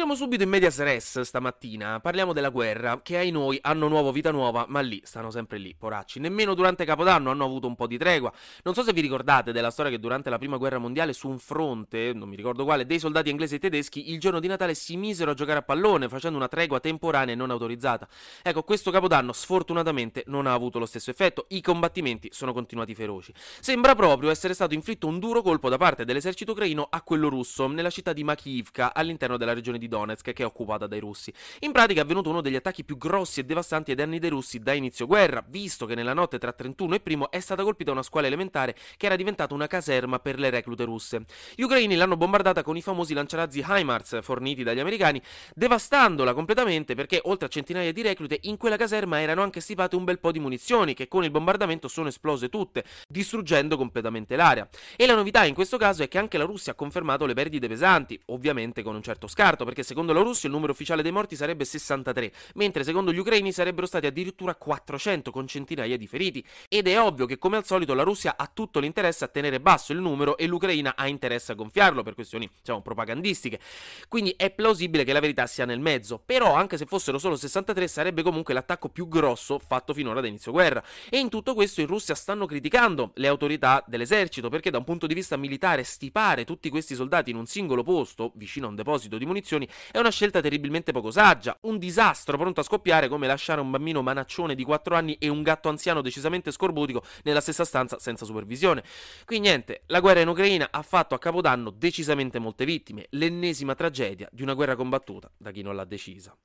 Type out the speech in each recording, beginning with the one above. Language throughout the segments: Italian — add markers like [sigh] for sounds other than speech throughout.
Entriamo subito in medias res stamattina, parliamo della guerra, che ai noi hanno nuovo vita nuova, ma lì stanno sempre lì, poracci. Nemmeno durante Capodanno hanno avuto un po' di tregua. Non so se vi ricordate della storia che durante la prima guerra mondiale su un fronte, non mi ricordo quale, dei soldati inglesi e tedeschi il giorno di Natale si misero a giocare a pallone facendo una tregua temporanea e non autorizzata. Ecco, questo Capodanno sfortunatamente non ha avuto lo stesso effetto, i combattimenti sono continuati feroci. Sembra proprio essere stato inflitto un duro colpo da parte dell'esercito ucraino a quello russo, nella città di Makivka, all'interno della regione di Donetsk che è occupata dai russi. In pratica è avvenuto uno degli attacchi più grossi e devastanti ai danni dei russi da inizio guerra, visto che nella notte tra 31 e 1 è stata colpita una scuola elementare che era diventata una caserma per le reclute russe. Gli ucraini l'hanno bombardata con i famosi lanciarazzi HIMARS forniti dagli americani, devastandola completamente perché oltre a centinaia di reclute in quella caserma erano anche stipate un bel po' di munizioni che con il bombardamento sono esplose tutte, distruggendo completamente l'area. E la novità in questo caso è che anche la Russia ha confermato le perdite pesanti, ovviamente con un certo scarto sbagliato perché secondo la Russia il numero ufficiale dei morti sarebbe 63, mentre secondo gli ucraini sarebbero stati addirittura 400 con centinaia di feriti. Ed è ovvio che come al solito la Russia ha tutto l'interesse a tenere basso il numero e l'Ucraina ha interesse a gonfiarlo per questioni, diciamo, propagandistiche. Quindi è plausibile che la verità sia nel mezzo, però anche se fossero solo 63 sarebbe comunque l'attacco più grosso fatto finora da inizio guerra. E in tutto questo in Russia stanno criticando le autorità dell'esercito perché da un punto di vista militare stipare tutti questi soldati in un singolo posto, vicino a un deposito di munizioni, è una scelta terribilmente poco saggia, un disastro pronto a scoppiare come lasciare un bambino manaccione di 4 anni e un gatto anziano decisamente scorbutico nella stessa stanza senza supervisione. Qui niente, la guerra in Ucraina ha fatto a Capodanno decisamente molte vittime, l'ennesima tragedia di una guerra combattuta da chi non l'ha decisa.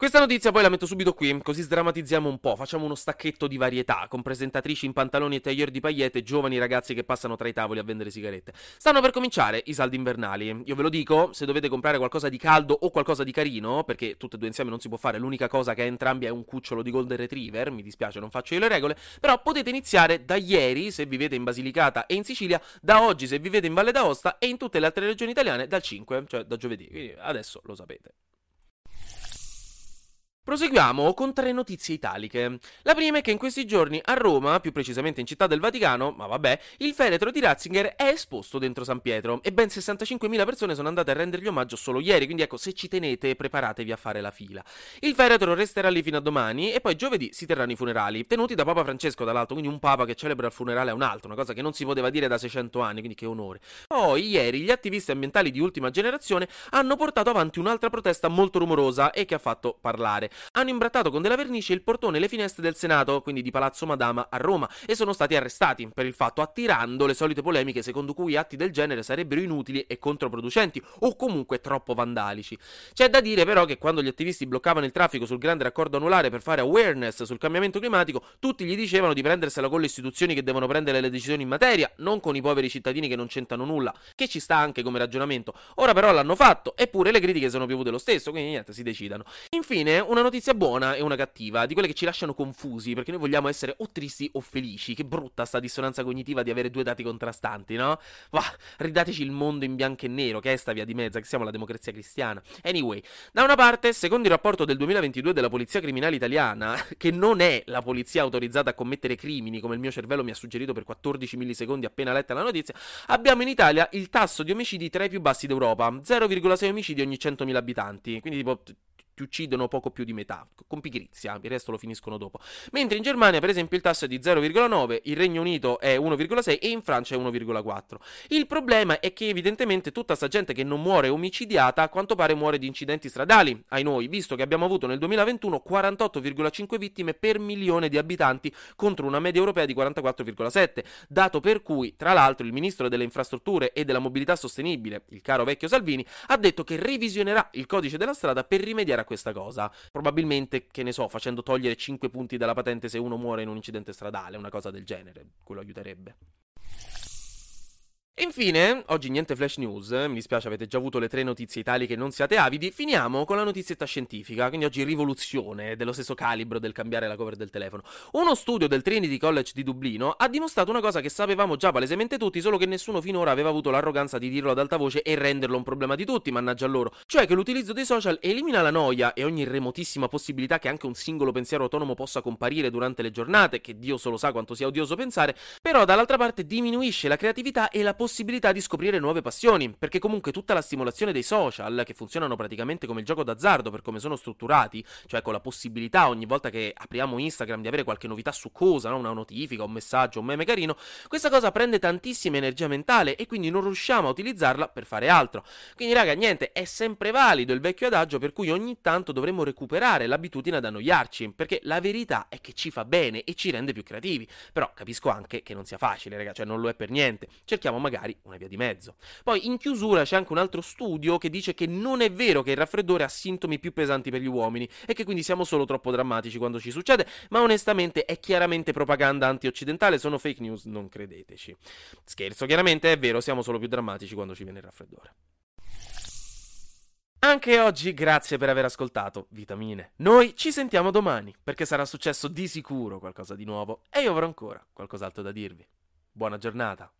Questa notizia poi la metto subito qui, così sdrammatizziamo un po', facciamo uno stacchetto di varietà, con presentatrici in pantaloni e taglier di paillette e giovani ragazzi che passano tra i tavoli a vendere sigarette. Stanno per cominciare i saldi invernali. Io ve lo dico, se dovete comprare qualcosa di caldo o qualcosa di carino, perché tutte e due insieme non si può fare, l'unica cosa che ha entrambi è un cucciolo di Golden Retriever, mi dispiace, non faccio io le regole, però potete iniziare da ieri se vivete in Basilicata e in Sicilia, da oggi se vivete in Valle d'Aosta e in tutte le altre regioni italiane dal 5, cioè da giovedì, quindi adesso lo sapete. Proseguiamo con tre notizie italiche. La prima è che in questi giorni a Roma, più precisamente in Città del Vaticano, ma vabbè, il feretro di Ratzinger è esposto dentro San Pietro e ben 65.000 persone sono andate a rendergli omaggio solo ieri, quindi ecco, se ci tenete preparatevi a fare la fila. Il feretro resterà lì fino a domani e poi giovedì si terranno i funerali, tenuti da Papa Francesco dall'alto, quindi un papa che celebra il funerale a un altro, una cosa che non si poteva dire da 600 anni, quindi che onore. Poi ieri gli attivisti ambientali di ultima generazione hanno portato avanti un'altra protesta molto rumorosa e che ha fatto parlare hanno imbrattato con della vernice il portone e le finestre del Senato, quindi di Palazzo Madama a Roma, e sono stati arrestati per il fatto, attirando le solite polemiche secondo cui atti del genere sarebbero inutili e controproducenti, o comunque troppo vandalici. C'è da dire però che quando gli attivisti bloccavano il traffico sul grande raccordo anulare per fare awareness sul cambiamento climatico, tutti gli dicevano di prendersela con le istituzioni che devono prendere le decisioni in materia, non con i poveri cittadini che non c'entrano nulla, che ci sta anche come ragionamento. Ora però l'hanno fatto, eppure le critiche sono piovute lo stesso, quindi niente, si decidano. Infine, una notizia notizia buona e una cattiva, di quelle che ci lasciano confusi, perché noi vogliamo essere o tristi o felici. Che brutta sta dissonanza cognitiva di avere due dati contrastanti, no? Va, ridateci il mondo in bianco e nero, che è sta via di mezza, che siamo la democrazia cristiana. Anyway, da una parte, secondo il rapporto del 2022 della Polizia Criminale Italiana, [laughs] che non è la polizia autorizzata a commettere crimini, come il mio cervello mi ha suggerito per 14 millisecondi appena letta la notizia, abbiamo in Italia il tasso di omicidi tra i più bassi d'Europa, 0,6 omicidi ogni 100.000 abitanti, quindi tipo ti uccidono poco più di metà, con pigrizia, il resto lo finiscono dopo. Mentre in Germania, per esempio, il tasso è di 0,9, il Regno Unito è 1,6 e in Francia è 1,4. Il problema è che evidentemente tutta questa gente che non muore omicidiata a quanto pare muore di incidenti stradali, ai noi, visto che abbiamo avuto nel 2021 48,5 vittime per milione di abitanti contro una media europea di 44,7, dato per cui, tra l'altro, il ministro delle infrastrutture e della mobilità sostenibile, il caro vecchio Salvini, ha detto che revisionerà il codice della strada per rimediare a questa cosa. Probabilmente, che ne so, facendo togliere 5 punti dalla patente se uno muore in un incidente stradale, una cosa del genere, quello aiuterebbe. Infine, oggi niente flash news, mi dispiace avete già avuto le tre notizie italiche non siate avidi, finiamo con la notizietta scientifica, quindi oggi rivoluzione dello stesso calibro del cambiare la cover del telefono. Uno studio del Trinity College di Dublino ha dimostrato una cosa che sapevamo già palesemente tutti, solo che nessuno finora aveva avuto l'arroganza di dirlo ad alta voce e renderlo un problema di tutti, mannaggia loro, cioè che l'utilizzo dei social elimina la noia e ogni remotissima possibilità che anche un singolo pensiero autonomo possa comparire durante le giornate, che Dio solo sa quanto sia odioso pensare, però dall'altra parte diminuisce la creatività e la possibilità possibilità di scoprire nuove passioni, perché comunque tutta la stimolazione dei social, che funzionano praticamente come il gioco d'azzardo per come sono strutturati, cioè con la possibilità ogni volta che apriamo Instagram di avere qualche novità su cosa, no? una notifica, un messaggio, un meme carino, questa cosa prende tantissima energia mentale e quindi non riusciamo a utilizzarla per fare altro. Quindi raga, niente, è sempre valido il vecchio adagio per cui ogni tanto dovremmo recuperare l'abitudine ad annoiarci, perché la verità è che ci fa bene e ci rende più creativi. Però capisco anche che non sia facile, raga, cioè non lo è per niente. Cerchiamo magari magari una via di mezzo. Poi in chiusura c'è anche un altro studio che dice che non è vero che il raffreddore ha sintomi più pesanti per gli uomini e che quindi siamo solo troppo drammatici quando ci succede, ma onestamente è chiaramente propaganda anti-occidentale, sono fake news, non credeteci. Scherzo, chiaramente è vero, siamo solo più drammatici quando ci viene il raffreddore. Anche oggi grazie per aver ascoltato Vitamine. Noi ci sentiamo domani perché sarà successo di sicuro qualcosa di nuovo e io avrò ancora qualcos'altro da dirvi. Buona giornata.